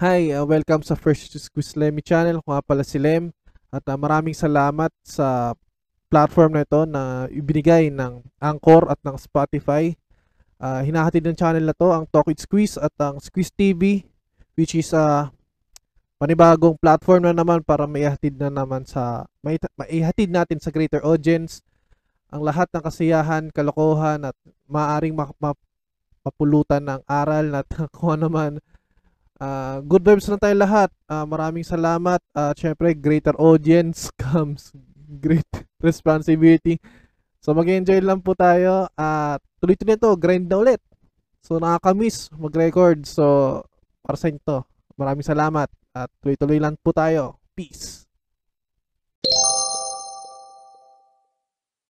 Hi, uh, welcome sa First Squeeze Lemmy channel. Ako nga pala si Lem. At uh, maraming salamat sa platform na ito na ibinigay ng Anchor at ng Spotify. Uh, hinahatid ng channel na to ang Talk with Squeeze at ang Squeeze TV which is a panibagong platform na naman para maihatid na naman sa mai, maihatid natin sa greater audience ang lahat ng kasiyahan, kalokohan at maaring ma- ma- mapulutan ng aral at kung ano man Uh, good vibes na tayo lahat. Uh, maraming salamat. At uh, syempre, greater audience comes great responsibility. So mag-enjoy lang po tayo. At uh, tuloy-tuloy to, grind na ulit. So nakaka-miss mag-record. So para sa inyo to. Maraming salamat. At tuloy-tuloy lang po tayo. Peace.